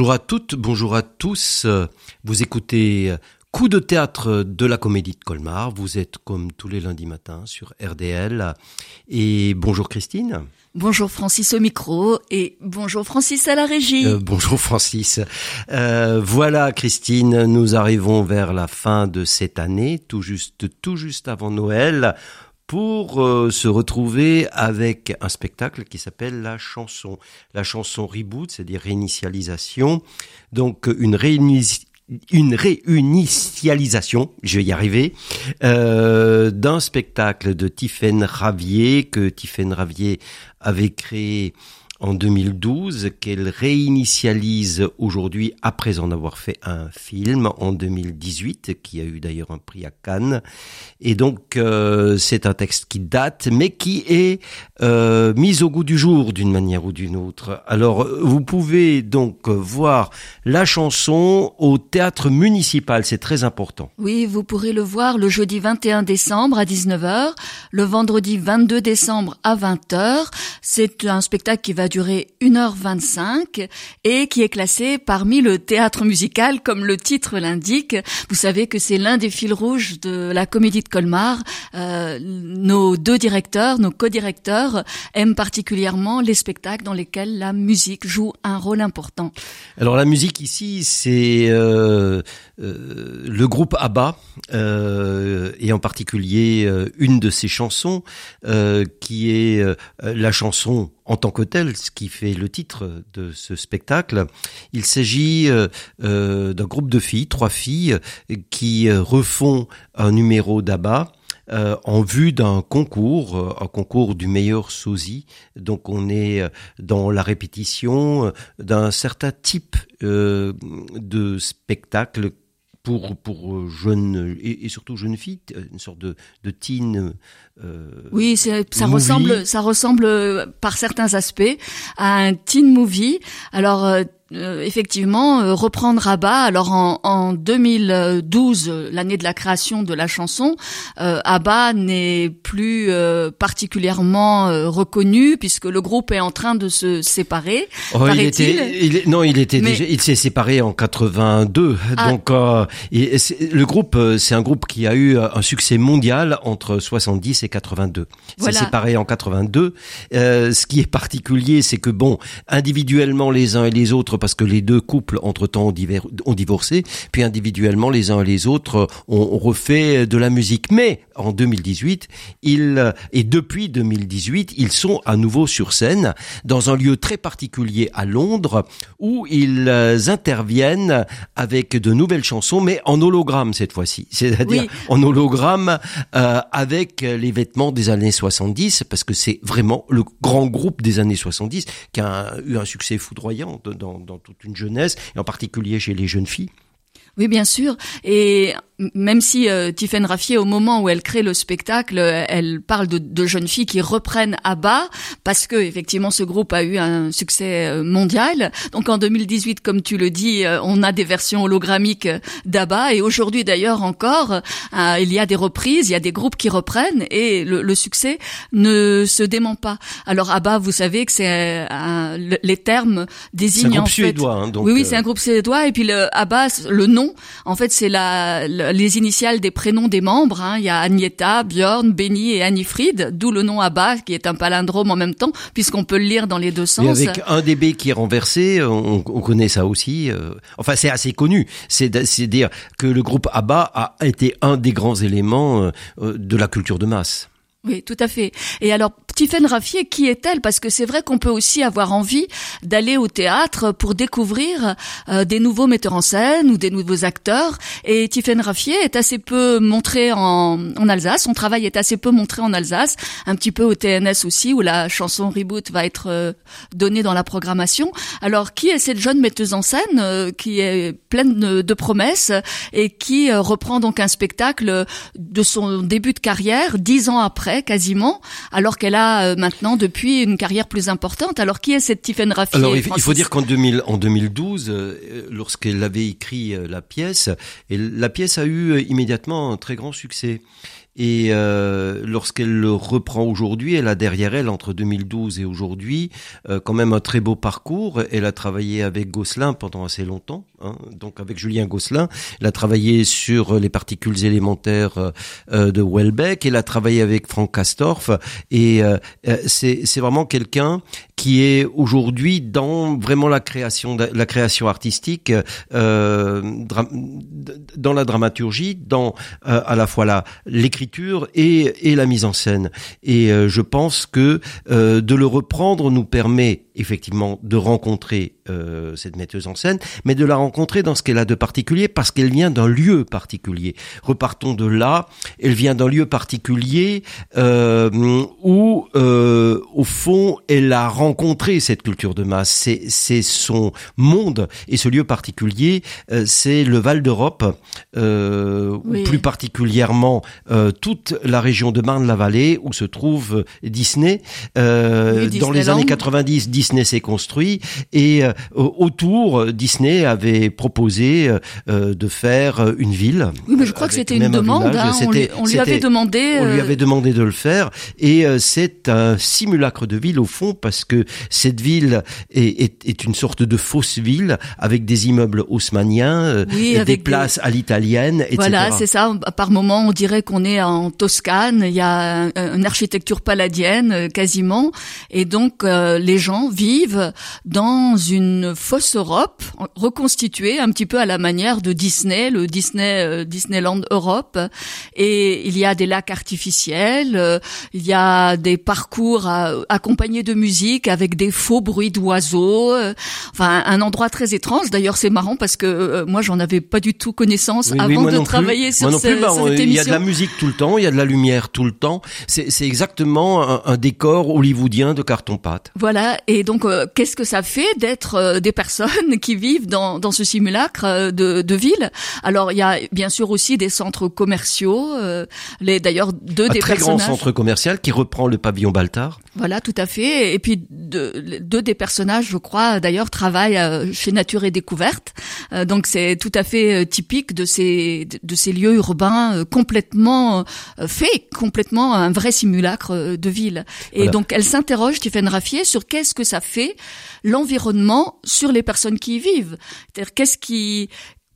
Bonjour à toutes, bonjour à tous. Vous écoutez Coup de théâtre de la Comédie de Colmar. Vous êtes comme tous les lundis matins sur RDL. Et bonjour Christine. Bonjour Francis au micro et bonjour Francis à la régie. Euh, bonjour Francis. Euh, voilà Christine, nous arrivons vers la fin de cette année, tout juste, tout juste avant Noël pour euh, se retrouver avec un spectacle qui s'appelle La chanson. La chanson reboot, c'est-à-dire réinitialisation. Donc une réinitialisation une réinitialisation, je vais y arriver, euh, d'un spectacle de Tiffaine Ravier que Tiffaine Ravier avait créé en 2012, qu'elle réinitialise aujourd'hui après en avoir fait un film en 2018, qui a eu d'ailleurs un prix à Cannes. Et donc euh, c'est un texte qui date, mais qui est euh, mis au goût du jour d'une manière ou d'une autre. Alors vous pouvez donc voir la chanson au théâtre municipal, c'est très important. Oui, vous pourrez le voir le jeudi 21 décembre à 19h, le vendredi 22 décembre à 20h. C'est un spectacle qui va durer 1h25 et qui est classé parmi le théâtre musical comme le titre l'indique. Vous savez que c'est l'un des fils rouges de la comédie de Colmar. Euh, nos deux directeurs, nos co-directeurs aiment particulièrement les spectacles dans lesquels la musique joue un rôle important. Alors la musique ici, c'est euh, euh, le groupe ABBA et en particulier une de ses chansons qui est la chanson en tant que telle, ce qui fait le titre de ce spectacle. Il s'agit euh, euh, d'un groupe de filles, trois filles, qui euh, refont un numéro d'ABBA. en vue d'un concours, un concours du meilleur sosie. Donc on est dans la répétition d'un certain type de spectacle pour pour jeunes et, surtout jeunes filles, une sorte de, de teen. Euh, oui, ça ressemble ça ressemble par certains aspects à un teen movie. Alors euh, euh, effectivement euh, reprendre Abba. Alors en, en 2012, l'année de la création de la chanson, euh, Abba n'est plus euh, particulièrement reconnu puisque le groupe est en train de se séparer. Oh, il était, il, non, il était déjà, il s'est séparé en 82. Ah. Donc le groupe, c'est un groupe qui a eu un succès mondial entre 70 et 82. Il s'est séparé en 82. ce qui est particulier, c'est que bon, individuellement les uns et les autres parce que les deux couples entre-temps ont, divorcé, puis individuellement les uns et les autres ont, refait de la musique. Mais en 2018, ils, et depuis 2018, ils sont à nouveau sur scène dans un lieu très particulier à Londres où ils interviennent avec de nouvelles chansons, mais en hologramme cette fois-ci. C'est-à-dire en hologramme euh, avec les vêtements des années 70, parce que c'est vraiment le grand groupe des années 70 qui a eu un succès foudroyant dans, dans toute une jeunesse, et en particulier chez les jeunes filles. Oui, bien sûr. Et même si euh, Tiffaine Raffier, au moment où elle crée le spectacle, euh, elle parle de, de jeunes filles qui reprennent ABBA parce que effectivement ce groupe a eu un succès euh, mondial. Donc en 2018, comme tu le dis, euh, on a des versions hologrammiques d'ABBA et aujourd'hui d'ailleurs encore, il y a des reprises, il y a des groupes qui reprennent et le, le succès ne se dément pas. Alors ABBA, vous savez que c'est les termes désignent un groupe suédois. Hein, donc oui, oui, c'est un groupe suédois et puis le ABBA, le nom, en fait, c'est la, la les initiales des prénoms des membres. Hein. Il y a Agneta, Björn, Benny et Annifried, d'où le nom Abba, qui est un palindrome en même temps, puisqu'on peut le lire dans les deux sens. Et avec un des B qui est renversé, on, connaît ça aussi. Euh. enfin, c'est assez connu. C'est dire que le groupe Abba a été un des grands éléments euh, euh, de la culture de masse. Oui, tout à fait. Et alors, Tiffaine Raffier, qui est-elle? Parce que c'est vrai qu'on peut aussi avoir envie d'aller au théâtre pour découvrir euh, des nouveaux metteurs en scène ou des nouveaux acteurs. Et Tiffaine Raffier est assez peu montrée en, en, Alsace. Son travail est assez peu montré en Alsace, un petit peu au TNS aussi, où la chanson Reboot va être euh, donnée dans la programmation. Alors, qui est cette jeune metteuse en scène euh, qui est pleine de, promesses et qui reprend donc un spectacle de son début de carrière, dix ans après quasiment, alors qu'elle a euh, maintenant depuis une carrière plus importante. Alors qui est cette Tiffaine Raffier Alors il, faut dire qu'en 2012, euh, lorsqu'elle avait écrit euh, la pièce, et la pièce a eu immédiatement un très grand succès. Et euh, lorsqu'elle le reprend aujourd'hui, elle a derrière elle, entre 2012 et aujourd'hui, euh, quand même un très beau parcours. Elle a travaillé avec Gosselin pendant assez longtemps, hein, donc avec Julien Gosselin. Elle a travaillé sur les particules élémentaires euh, de Welbeck. Elle a travaillé avec Frank Castorf. Et euh, euh, c'est vraiment quelqu'un qui est aujourd'hui dans vraiment la création, la création artistique, euh, dans la dramaturgie, dans euh, à la fois l'écriture et, et la mise en scène. Et euh, je pense que euh, de le reprendre nous permet effectivement de rencontrer euh, cette metteuse en scène, mais de la rencontrer dans ce qu'elle a de particulier parce qu'elle vient d'un lieu particulier. Repartons de là, elle vient d'un lieu particulier euh, où, euh, au fond, elle a rencontré cette culture de masse. C'est, c'est son monde et ce lieu particulier, euh, c'est le Val d'Europe, euh, Oui. plus particulièrement euh, toute la région de Marne-la-Vallée où se trouve Disney. Euh, Oui, dans les années 90, Disney s'est construit et euh, autour, Disney avait proposé euh, euh, de faire euh, une ville. Oui, mais je crois que c'était une un demande. hein. On, lui, C'était- on lui avait demandé. on lui euh, avait demandé de le faire et euh, c'est un simulacre de ville au fond parce que cette ville est, est, est une sorte de fausse ville avec des immeubles haussmanniens, euh, Oui, des places à l'italienne, etc. Voilà, c'est ça. Par moment, on dirait qu'on est en Toscane. Il y a un- une architecture palladienne euh, quasiment, et donc euh, les gens vivent dans une fausse Europe reconstituée un petit peu à la manière de Disney, le Disney euh, Disneyland Europe. Et il y a des lacs artificiels, euh, il y a des parcours à- accompagnés de musique avec des faux bruits d'oiseaux. euh, enfin, un endroit très étrange. D'ailleurs, c'est marrant parce que moi, j'en avais pas du tout connaissance Oui, avant de plus. travailler sur ce- plus, bah, cette on- émission. Il y a de la musique tout le temps, il y a de la lumière tout le temps. C'est c'est exactement un, un décor hollywoodien de carton-pâte. Voilà, et donc euh, qu'est-ce que ça fait d'être euh, des personnes qui vivent dans, dans ce simulacre euh, de, de ville? Alors il y a bien sûr aussi des centres commerciaux, euh, les d'ailleurs deux Un des très grand centre commercial qui reprend le pavillon Baltard. Voilà, tout à fait. Et puis deux, deux des personnages, je crois, d'ailleurs, travaillent euh, chez Nature et Découverte. Euh, donc c'est tout à fait euh, typique de ces de ces lieux urbains euh, complètement euh, faits, complètement un vrai simulacre de ville. Et Voilà. donc elle s'interroge, Stéphane Raffier, sur qu'est-ce que ça fait l'environnement sur les personnes qui y vivent. Qu'est-ce qui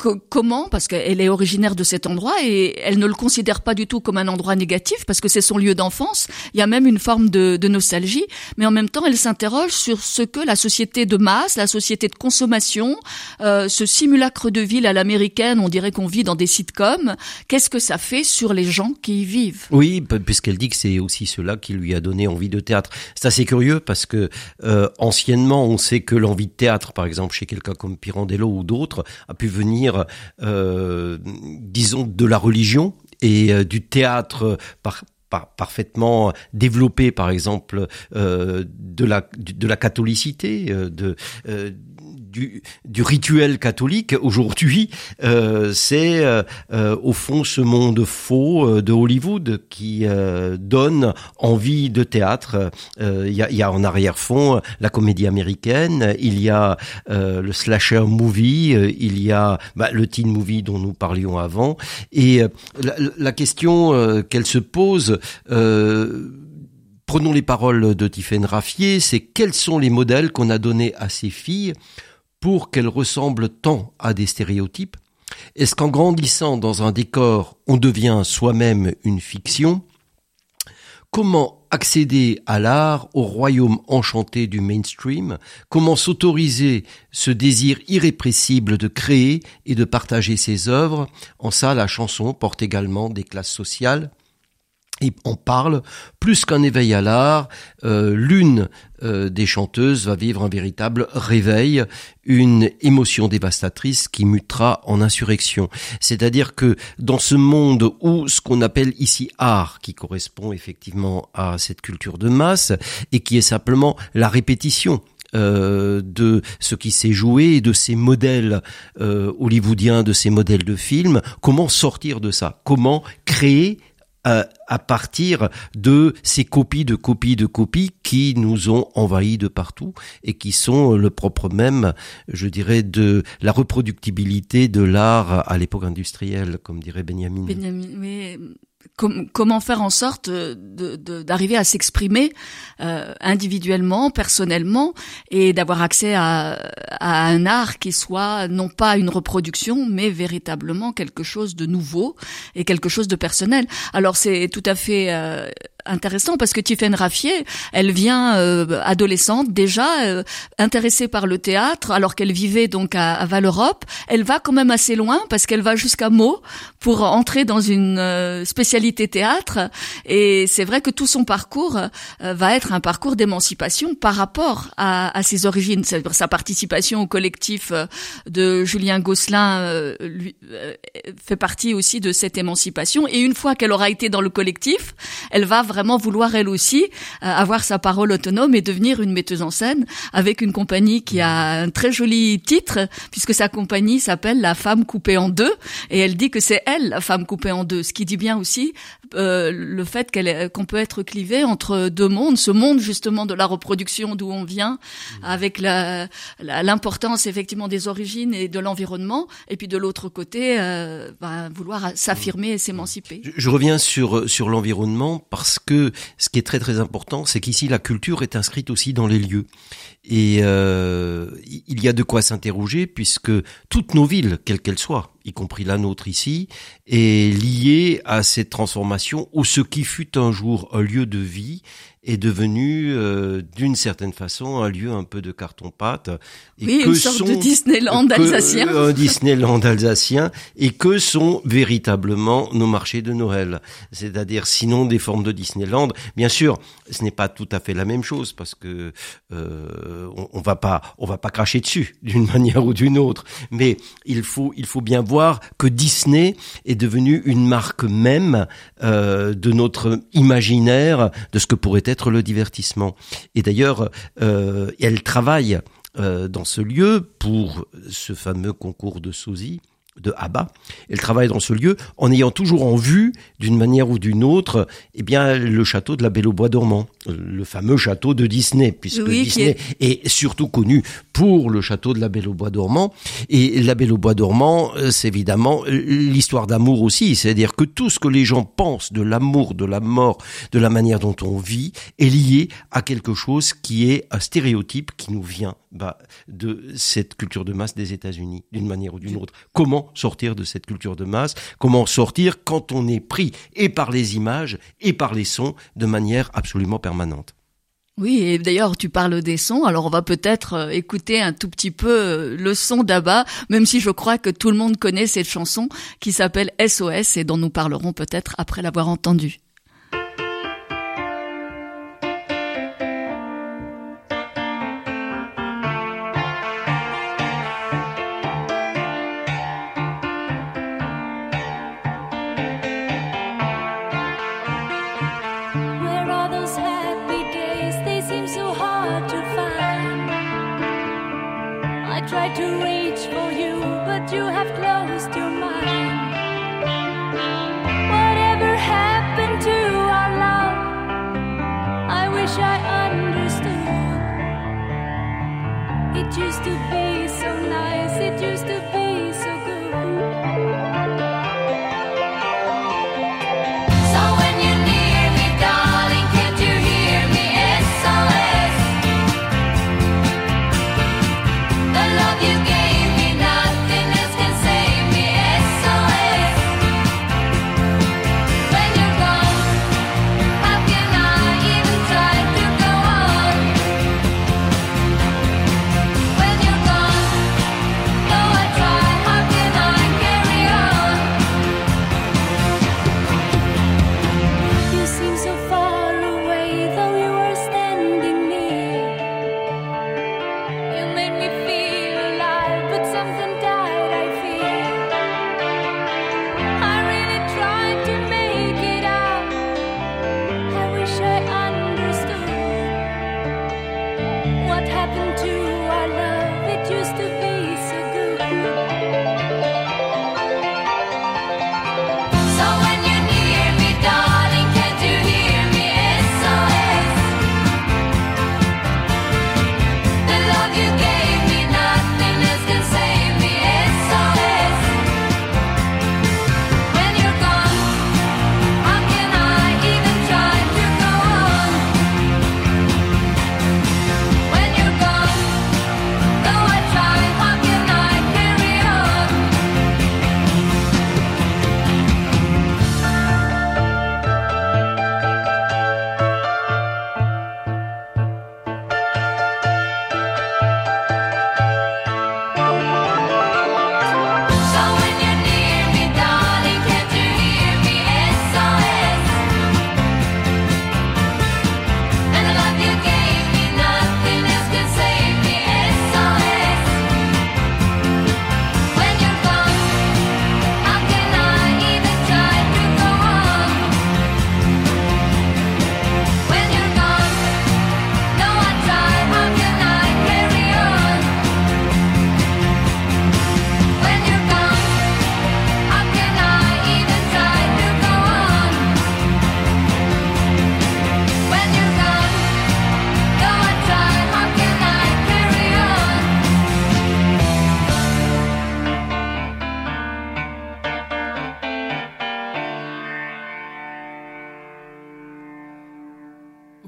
co- comment parce qu'elle est originaire de cet endroit et elle ne le considère pas du tout comme un endroit négatif parce que c'est son lieu d'enfance. Il y a même une forme de, nostalgie, mais en même temps, elle s'interroge sur ce que la société de masse, la société de consommation, euh, ce simulacre de ville à l'américaine, on dirait qu'on vit dans des sitcoms. Qu'est-ce que ça fait sur les gens qui y vivent? Oui, puisqu'elle dit que c'est aussi cela qui lui a donné envie de théâtre. C'est assez curieux parce que euh, anciennement, on sait que l'envie de théâtre, par exemple chez quelqu'un comme Pirandello ou d'autres, a pu venir, euh, disons, de la religion et euh, du théâtre par par- parfaitement développé, par exemple, euh, de la de la catholicité, de du, du rituel catholique aujourd'hui, euh, c'est euh, euh, au fond ce monde faux euh, de Hollywood qui euh, donne envie de théâtre. Euh, Il y, a, y a en arrière-fond la comédie américaine, il y a le slasher movie, il y a bah, le teen movie dont nous parlions avant. Et la, la question qu'elle se pose. Prenons les paroles de Tiffaine Raffier, c'est quels sont les modèles qu'on a donnés à ces filles pour qu'elles ressemblent tant à des stéréotypes Est-ce qu'en grandissant dans un décor, on devient soi-même une fiction? Comment accéder à l'art, au royaume enchanté du mainstream? Comment s'autoriser ce désir irrépressible de créer et de partager ses œuvres? En ça, la chanson porte également des classes sociales. Et on parle plus qu'un éveil à l'art. euh, L'une euh, des chanteuses va vivre un véritable réveil, une émotion dévastatrice qui mutera en insurrection. C'est-à-dire que dans ce monde où ce qu'on appelle ici art, qui correspond effectivement à cette culture de masse et qui est simplement la répétition euh, de ce qui s'est joué et de ces modèles euh, hollywoodiens, de ces modèles de films, comment sortir de ça? Comment créer euh, à partir de ces copies de copies de copies qui nous ont envahis de partout et qui sont le propre même, je dirais, de la reproductibilité de l'art à l'époque industrielle, comme dirait Benjamin. Comment faire en sorte d'arriver à s'exprimer euh, individuellement, personnellement, et d'avoir accès à, à, un art qui soit non pas une reproduction, mais véritablement quelque chose de nouveau et quelque chose de personnel. Alors c'est tout à fait euh, intéressant parce que Tiffaine Raffier, elle vient euh, adolescente déjà euh, intéressée par le théâtre alors qu'elle vivait donc à, à Val-Europe. Elle va quand même assez loin parce qu'elle va jusqu'à Meaux pour entrer dans une euh, spécialité théâtre et c'est vrai que tout son parcours va être un parcours d'émancipation par rapport à, à ses origines. Sa participation au collectif de Julien Gosselin lui, fait partie aussi de cette émancipation et une fois qu'elle aura été dans le collectif, elle va vouloir elle aussi euh, avoir sa parole autonome et devenir une metteuse en scène avec une compagnie qui a un très joli titre puisque sa compagnie s'appelle La femme coupée en deux. Et elle dit que c'est elle la femme coupée en deux, ce qui dit bien aussi euh, le fait qu'elle qu'on peut être clivé entre deux mondes, ce monde justement de la reproduction d'où on vient avec la, l'importance effectivement des origines et de l'environnement et puis de l'autre côté euh, ben, vouloir s'affirmer et s'émanciper. Je, je reviens sur sur l'environnement parce que ce qui est très très important, c'est qu'ici la culture est inscrite aussi dans les lieux. Et euh, il y a de quoi s'interroger puisque toutes nos villes, quelles qu'elles soient, y compris la nôtre ici, est liée à cette transformation où ce qui fut un jour un lieu de vie est devenu euh, d'une certaine façon un lieu un peu de carton-pâte. Et oui, que une sorte de Disneyland alsacien. Un Disneyland alsacien. Et que sont véritablement nos marchés de Noël C'est-à-dire, sinon des formes de Disneyland. Bien sûr, ce n'est pas tout à fait la même chose parce que euh, on, on, va pas, on va pas cracher dessus d'une manière ou d'une autre. Mais il faut, il faut bien voir que Disney est devenu une marque même euh, de notre imaginaire de ce que pourrait être le divertissement. Et d'ailleurs, euh, elle travaille euh, dans ce lieu pour ce fameux concours de sosie de Abba. Elle travaille dans ce lieu en ayant toujours en vue, d'une manière ou d'une autre, eh bien, le château de la Belle au Bois dormant, le fameux château de Disney, puisque Disney est... surtout connu pour le château de la Belle au Bois dormant. Et la Belle au Bois dormant, euh, c'est évidemment euh, l'histoire d'amour aussi, c'est-à-dire que tout ce que les gens pensent de l'amour, de la mort, de la manière dont on vit, est lié à quelque chose qui est un stéréotype qui nous vient bah, de cette culture de masse des États-Unis, d'une manière ou d'une autre. Comment sortir de cette culture de masse Comment sortir quand on est pris et par les images et par les sons de manière absolument permanente oui, et d'ailleurs tu parles des sons, alors on va peut-être euh, écouter un tout petit peu euh, le son d'Abba, même si je crois que tout le monde connaît cette chanson qui s'appelle SOS et dont nous parlerons peut-être après l'avoir entendue.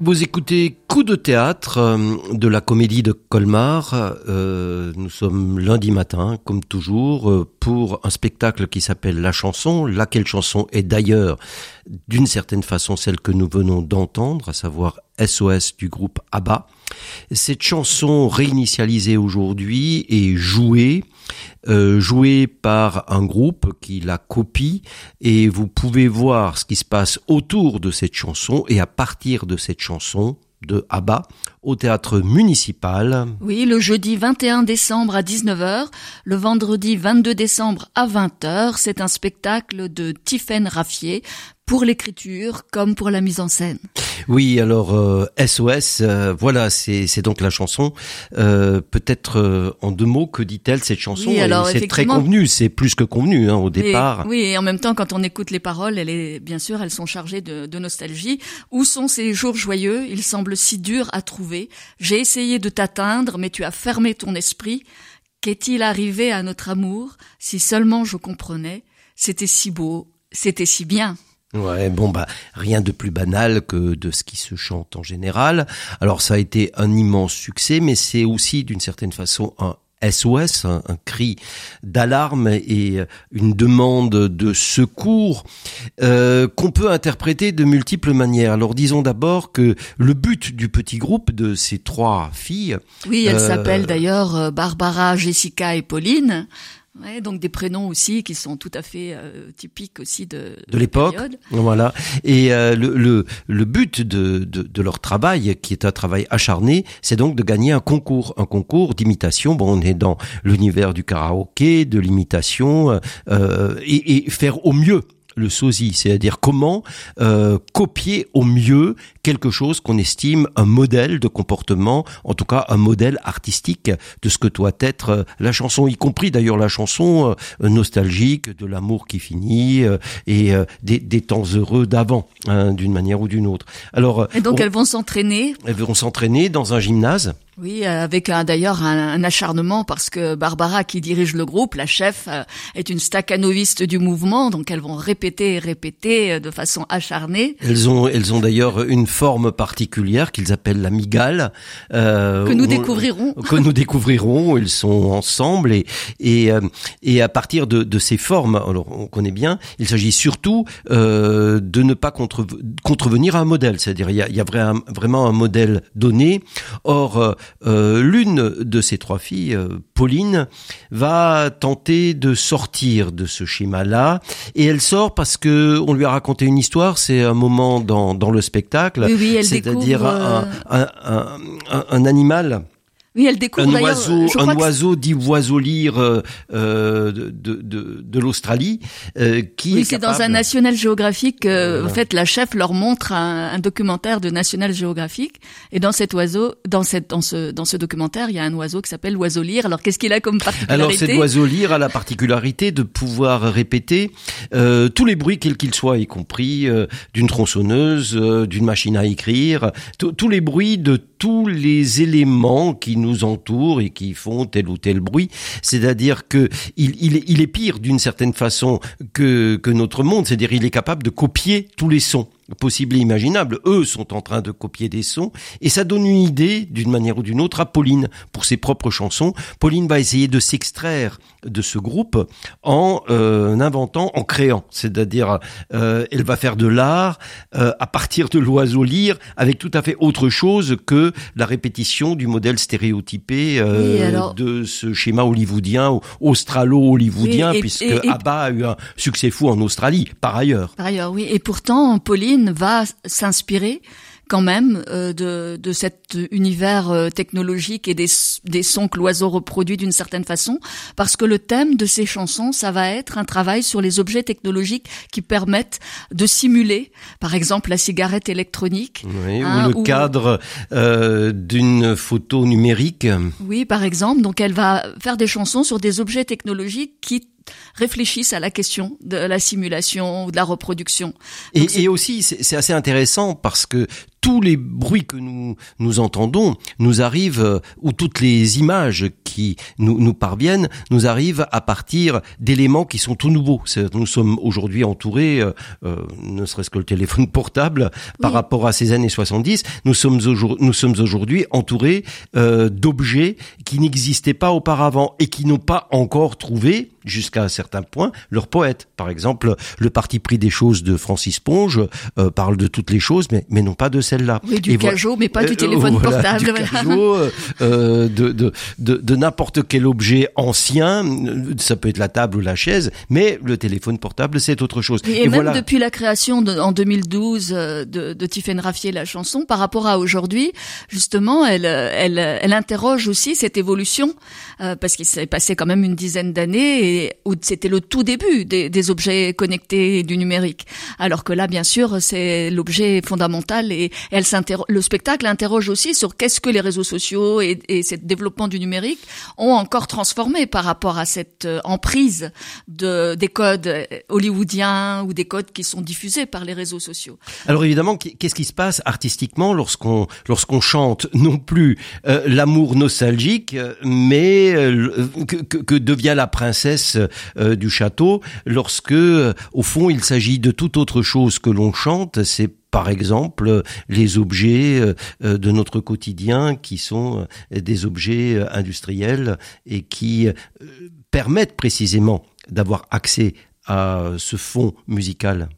Vous écoutez Coup de théâtre euh, de la comédie de Colmar. Euh, nous sommes lundi matin, comme toujours, euh, pour un spectacle qui s'appelle La chanson, laquelle chanson est d'ailleurs d'une certaine façon celle que nous venons d'entendre, à savoir SOS du groupe ABBA. Cette chanson réinitialisée aujourd'hui est jouée euh, joué par un groupe qui la copie et vous pouvez voir ce qui se passe autour de cette chanson et à partir de cette chanson de ABBA au théâtre municipal. Oui, le jeudi 21 décembre à 19h, le vendredi 22 décembre à 20h, c'est un spectacle de Tiffaine Raffier pour l'écriture comme pour la mise en scène. Oui, alors SOS, euh, euh, voilà, c'est donc la chanson. Euh, peut-être en deux mots, que dit-elle cette chanson? Oui, C'est très convenu, c'est plus que convenu hein, au départ. oui, et en même temps, quand on écoute les paroles, elle est bien sûr, elles sont chargées de, de nostalgie. Où sont ces jours joyeux? Ils semblent si durs à trouver. J'ai essayé de t'atteindre, mais tu as fermé ton esprit. Qu'est-il arrivé à notre amour? Si seulement je comprenais. C'était si beau, c'était si bien. Ouais, bon bah rien de plus banal que de ce qui se chante en général. Alors ça a été un immense succès, mais c'est aussi d'une certaine façon un SOS, un, cri d'alarme et une demande de secours euh, qu'on peut interpréter de multiples manières. Alors disons d'abord que le but du petit groupe de ces trois filles... Oui, elles euh, s'appellent d'ailleurs euh, Barbara, Jessica et Pauline. Ouais, donc des prénoms aussi qui sont tout à fait euh, typiques aussi de, de, l'époque. Voilà. Et euh, le, le, le, but de, de, de, leur travail, qui est un travail acharné, c'est donc de gagner un concours, un concours d'imitation. Bon, on est dans l'univers du karaoké, de l'imitation, euh, et, et faire au mieux le sosie, c'est-à-dire comment euh, copier au mieux quelque chose qu'on estime un modèle de comportement, en tout cas un modèle artistique de ce que doit être euh, la chanson, y compris d'ailleurs la chanson euh, nostalgique de l'amour qui finit et des, des, temps heureux d'avant, hein, d'une manière ou d'une autre. Alors, et donc elles vont s'entraîner? Elles vont s'entraîner dans un gymnase. Oui, avec d'ailleurs un, acharnement parce que Barbara, qui dirige le groupe, la chef, euh, est une staccanoviste du mouvement, donc elles vont répéter et répéter euh, de façon acharnée. Elles ont, elles ont d'ailleurs une forme particulière qu'ils appellent la migale. Euh, que nous découvrirons. Que nous découvrirons. Ils sont ensemble et et euh, et à partir de, de ces formes, alors on connaît bien, il s'agit surtout euh, de ne pas contre, contrevenir à un modèle, c'est-à-dire il y a, il y a vraiment un modèle donné. Or euh, l'une de ces trois filles, euh, Pauline, va tenter de sortir de ce schéma-là, et elle sort parce que on lui a raconté une histoire. C'est un moment dans, dans le spectacle, c'est-à-dire un, euh, un, un, un animal oui, elle découvre un oiseau, un oiseau dit oiseau lire euh, euh, de, de, de, l'Australie euh, qui oui, c'est dans un National Geographic. Euh, En fait, la chef leur montre un, un, documentaire de National Geographic, et dans cet oiseau, dans cette, dans ce, dans ce documentaire, il y a un oiseau qui s'appelle l'oiseau lire. Alors, qu'est-ce qu'il a comme particularité? Alors, cet oiseau lire a la particularité de pouvoir répéter tous les bruits quels qu'ils soient, y compris d'une tronçonneuse, d'une machine à écrire, tous les bruits de tous les éléments qui nous entourent et qui font tel ou tel bruit. C'est-à-dire que il, est pire d'une certaine façon que, que notre monde. C'est-à-dire il est capable de copier tous les sons possibles et imaginables. Eux sont en train de copier des sons et ça donne une idée d'une manière ou d'une autre à Pauline pour ses propres chansons. Pauline va essayer de s'extraire de ce groupe en euh, inventant, en créant. C'est-à-dire, euh, elle va faire de l'art euh, à partir de l'oiseau lire avec tout à fait autre chose que la répétition du modèle stéréotypé de ce schéma hollywoodien, australo-hollywoodien, puisque ABBA a eu un succès fou en Australie, par ailleurs. Par ailleurs, oui. Et pourtant, Pauline va s'inspirer quand même euh, de, de cet univers euh, technologique et des, des sons que l'oiseau reproduit d'une certaine façon, parce que le thème de ces chansons, ça va être un travail sur les objets technologiques qui permettent de simuler, par exemple, la cigarette électronique. Oui, ou hein, le cadre euh, d'une photo numérique. Oui, par exemple. Donc elle va faire des chansons sur des objets technologiques qui réfléchissent à la question de la simulation ou de la reproduction. et, et, aussi, c'est assez intéressant parce que tous les bruits que nous nous entendons nous arrivent euh, ou toutes les images qui nous, nous parviennent nous arrivent à partir d'éléments qui sont tout nouveaux. Nous sommes aujourd'hui entourés, euh, euh, ne serait-ce que le téléphone portable, par rapport à ces années 70, nous sommes nous sommes aujourd'hui entourés d'objets qui n'existaient pas auparavant et qui n'ont pas encore trouvé jusqu'à un certain point leur poète. Par exemple, le parti pris des choses de Francis Ponge parle de toutes les choses, mais, mais non pas de celle-là. Oui, du cajot, mais pas du euh, téléphone portable. Du cajot, euh, euh, de, de, de, de n'importe quel objet ancien, ça peut être la table ou la chaise, mais le téléphone portable, c'est autre chose. Et, même depuis la création de, en 2012 de, de Tiffaine Raffier, la chanson, par rapport à aujourd'hui, justement, elle, elle, elle interroge aussi cette évolution, parce qu'il s'est passé quand même une dizaine d'années, et c'était le tout début des, objets connectés et du numérique. Alors que là, bien sûr, c'est l'objet fondamental et elle le spectacle interroge aussi sur qu'est-ce que les réseaux sociaux et, et ce développement du numérique ont encore transformé par rapport à cette euh, emprise de, des codes euh, hollywoodiens ou des codes qui sont diffusés par les réseaux sociaux. Alors évidemment, qu'est-ce qui se passe artistiquement lorsqu'on chante non plus euh, l'amour nostalgique, mais que, que, que, devient la princesse du château lorsque, au fond, il s'agit de toute autre chose que l'on chante, c'est par exemple les objets euh, euh, de notre quotidien qui sont euh, des objets industriels et qui permettent précisément d'avoir accès à ce fond musical.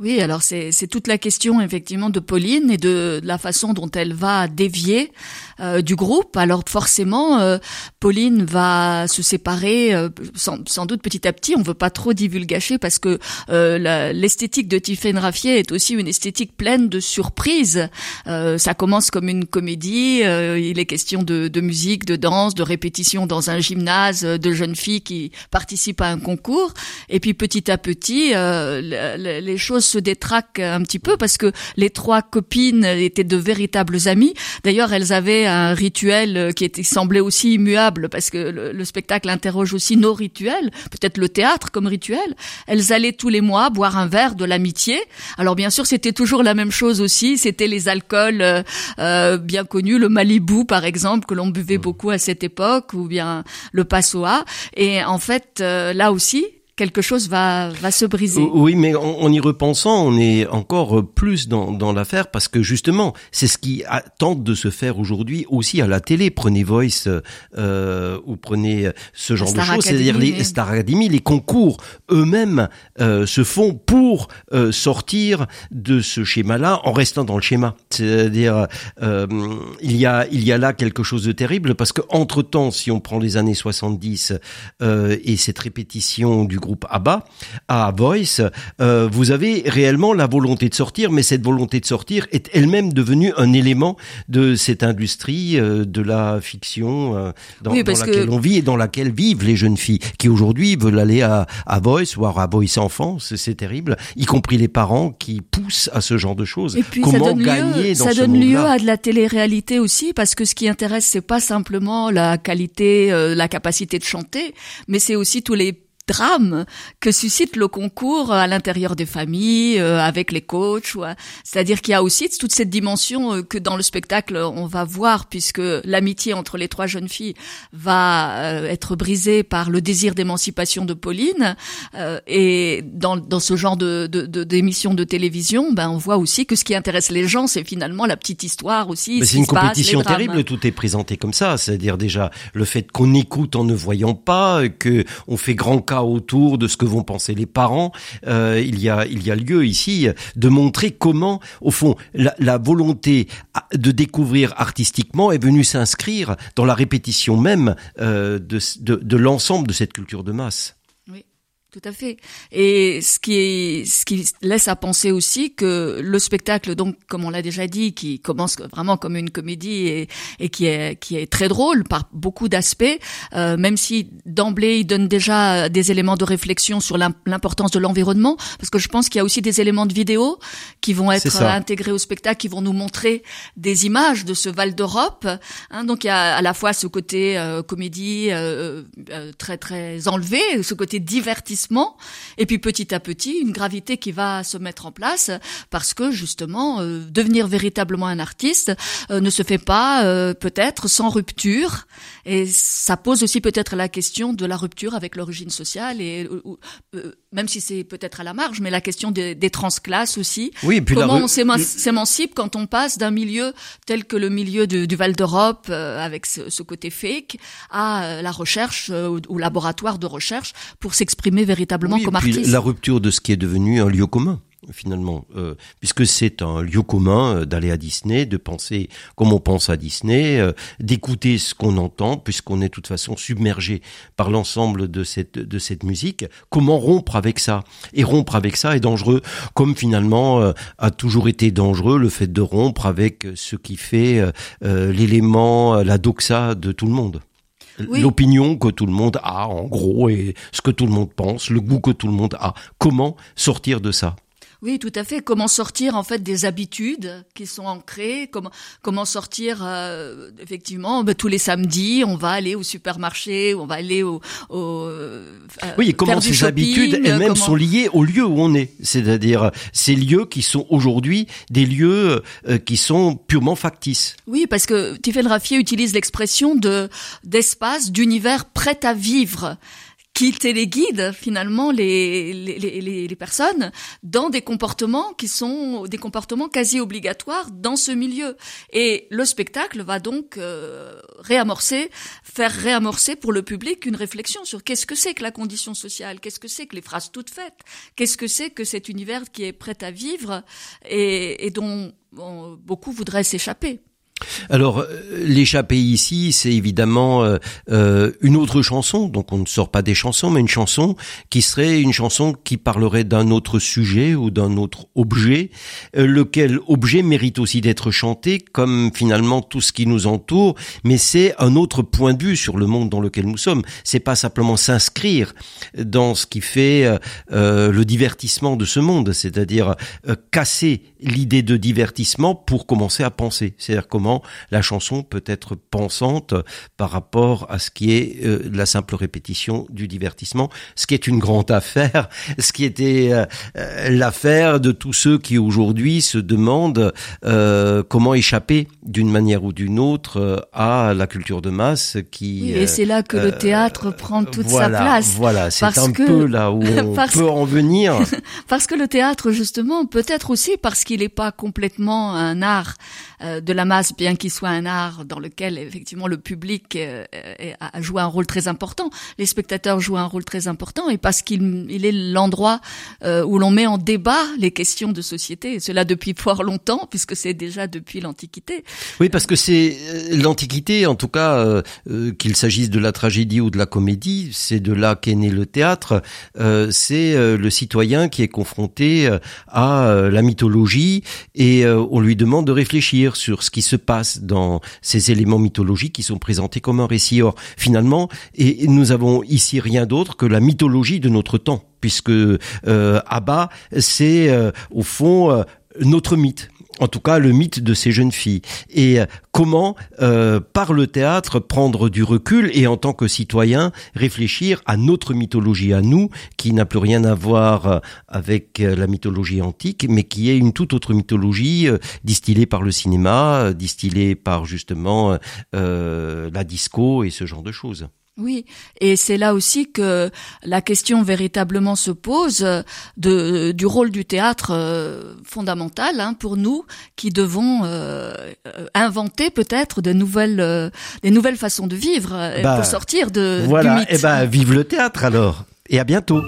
Oui, alors c'est toute la question effectivement de Pauline et de, la façon dont elle va dévier euh, du groupe. Alors forcément, euh, Pauline va se séparer euh, sans, sans, doute petit à petit. On veut pas trop divulgacher parce que l'esthétique de Tiffaine Raffier est aussi une esthétique pleine de surprises. ça commence comme une comédie. il est question de, de, musique, de danse, de répétition dans un gymnase, de jeunes filles qui participent à un concours. Et puis petit à petit, les choses se détraquent un petit peu parce que les trois copines étaient de véritables amies. D'ailleurs, elles avaient un rituel qui était semblait aussi immuable parce que le, spectacle interroge aussi nos rituels, peut-être le théâtre comme rituel. Elles allaient tous les mois boire un verre de l'amitié. Alors bien sûr, c'était toujours la même chose aussi. C'était les alcools euh, euh bien connus, le Malibu par exemple que l'on buvait beaucoup à cette époque, ou bien le Passoa. Et en fait, euh, là aussi, quelque chose va, va se briser. Oui, mais en, y repensant, on est encore plus dans, dans l'affaire parce que justement, c'est ce qui tente de se faire aujourd'hui aussi à la télé. Prenez Voice euh, ou prenez ce genre de choses, c'est-à-dire les Star Academy, les concours eux-mêmes euh, se font pour euh, sortir de ce schéma-là en restant dans le schéma. C'est-à-dire, il y a il y a là quelque chose de terrible parce que entre temps, si on prend les années 70 euh, et cette répétition du groupe ABBA, à Voice, euh, vous avez réellement la volonté de sortir, mais cette volonté de sortir est elle-même devenue un élément de cette industrie euh, de la fiction euh, dans, laquelle on vit et dans laquelle vivent les jeunes filles qui aujourd'hui veulent aller à, à Voice ou à Voice Enfant, c'est terrible, y compris les parents qui poussent à ce genre de choses. Et puis Comment ça donne gagner lieu, ça donne lieu à de la télé-réalité aussi, parce que ce qui intéresse, c'est pas simplement la qualité, la capacité de chanter, mais c'est aussi tous les drame que suscite le concours à l'intérieur des familles, euh, avec les coachs. C'est-à-dire qu'il y a aussi toute cette dimension euh, que dans le spectacle on va voir, puisque l'amitié entre les trois jeunes filles va euh, être brisée par le désir d'émancipation de Pauline. et dans, dans ce genre de d'émissions de, de, télévision, ben on voit aussi que ce qui intéresse les gens, c'est finalement la petite histoire aussi. C'est une compétition terrible. Tout est présenté comme ça. C'est-à-dire déjà le fait qu'on écoute en ne voyant pas, que on fait grand cas autour de ce que vont penser les parents. Euh, il y a lieu ici de montrer comment, au fond, la, volonté de découvrir artistiquement est venue s'inscrire dans la répétition même euh, de l'ensemble de cette culture de masse. Tout à fait. Et ce qui est, ce qui laisse à penser aussi que le spectacle, donc comme on l'a déjà dit, qui commence vraiment comme une comédie et, et qui est qui est très drôle par beaucoup d'aspects, euh, même si d'emblée il donne déjà des éléments de réflexion sur l'importance de l'environnement, parce que je pense qu'il y a aussi des éléments de vidéo qui vont être intégrés au spectacle, qui vont nous montrer des images de ce Val d'Europe. Hein, donc il y a à la fois ce côté euh, comédie euh, euh, très très enlevé, ce côté divertissement et puis petit à petit une gravité qui va se mettre en place parce que justement euh, devenir véritablement un artiste euh, ne se fait pas euh, peut-être sans rupture. Et ça pose aussi peut-être la question de la rupture avec l'origine sociale et même si c'est peut-être à la marge mais la question des, des transclasses aussi oui, puis comment on s'émancipe quand on passe d'un milieu tel que le milieu du, du Val d'Europe avec ce, ce, côté fake à la recherche au laboratoire de recherche pour s'exprimer véritablement comme artiste. La rupture de ce qui est devenu un lieu commun finalement, euh, puisque c'est un lieu commun euh, d'aller à Disney, de penser comme on pense à Disney, euh, d'écouter ce qu'on entend, puisqu'on est de toute façon submergé par l'ensemble de cette de cette musique. Comment rompre avec ça? Et rompre avec ça est dangereux, comme finalement a toujours été dangereux le fait de rompre avec ce qui fait l'élément, la doxa de tout le monde l'opinion que tout le monde a, en gros, et ce que tout le monde pense, le goût que tout le monde a. Comment sortir de ça? Oui, tout à fait. Comment sortir en fait des habitudes qui sont ancrées? Comment comment sortir euh, effectivement ben, tous les samedis on va aller au supermarché, on va aller au, au euh, oui et comment ces habitudes elles-mêmes sont liées au lieu où on est, c'est-à-dire ces lieux qui sont aujourd'hui des lieux euh, qui sont purement factices. Oui, parce que Tiffaine Raffier utilise l'expression de d'espace, d'univers prêt à vivre qui téléguide finalement les, les, les, les, personnes dans des comportements qui sont des comportements quasi obligatoires dans ce milieu. Et le spectacle va donc euh, réamorcer, faire réamorcer pour le public une réflexion sur qu'est-ce que c'est que la condition sociale, qu'est-ce que c'est que les phrases toutes faites, qu'est-ce que c'est que cet univers qui est prêt à vivre et, et dont beaucoup voudraient s'échapper. Alors, euh, l'échappée ici, c'est évidemment euh, euh, une autre chanson, donc on ne sort pas des chansons, mais une chanson qui serait une chanson qui parlerait d'un autre sujet ou d'un autre objet, lequel objet mérite aussi d'être chanté, comme finalement tout ce qui nous entoure, mais c'est un autre point de vue sur le monde dans lequel nous sommes. C'est pas simplement s'inscrire dans ce qui fait le divertissement de ce monde, c'est-à-dire casser l'idée de divertissement pour commencer à penser, c'est-à-dire comment la chanson peut être pensante par rapport à ce qui est euh, la simple répétition du divertissement, ce qui est une grande affaire, ce qui était euh, euh, l'affaire de tous ceux qui aujourd'hui se demandent comment échapper d'une manière ou d'une autre à la culture de masse qui oui, et c'est là que le théâtre prend toute sa place. voilà c'est un peu là où on peut en venir. parce que le théâtre justement peut-être aussi parce qu'il n'est pas complètement un art de la masse bien qu'il soit un art dans lequel effectivement le public euh, a joué un rôle très important, les spectateurs jouent un rôle très important, et parce qu'il il est l'endroit euh, où l'on met en débat les questions de société, et cela depuis fort longtemps, puisque c'est déjà depuis l'Antiquité. Oui, parce que c'est euh, l'Antiquité, en tout cas, qu'il s'agisse de la tragédie ou de la comédie, c'est de là qu'est né le théâtre, c'est le citoyen qui est confronté à la mythologie, et on lui demande de réfléchir sur ce qui se passe dans ces éléments mythologiques qui sont présentés comme un récit. Or, finalement, et nous avons ici rien d'autre que la mythologie de notre temps, puisque euh, Abba, c'est euh, au fond euh, notre mythe en tout cas le mythe de ces jeunes filles et euh, comment euh, par le théâtre prendre du recul et en tant que citoyen réfléchir à notre mythologie à nous qui n'a plus rien à voir euh, avec la mythologie antique mais qui est une toute autre mythologie distillée par le cinéma distillée par justement la disco et ce genre de choses. Oui, et c'est là aussi que la question véritablement se pose de, du rôle du théâtre euh, fondamental hein, pour nous qui devons euh, inventer peut-être de nouvelles, euh, des nouvelles façons de vivre bah, pour sortir de voilà. du mythe. Et eh ben, vive le théâtre alors, et à bientôt.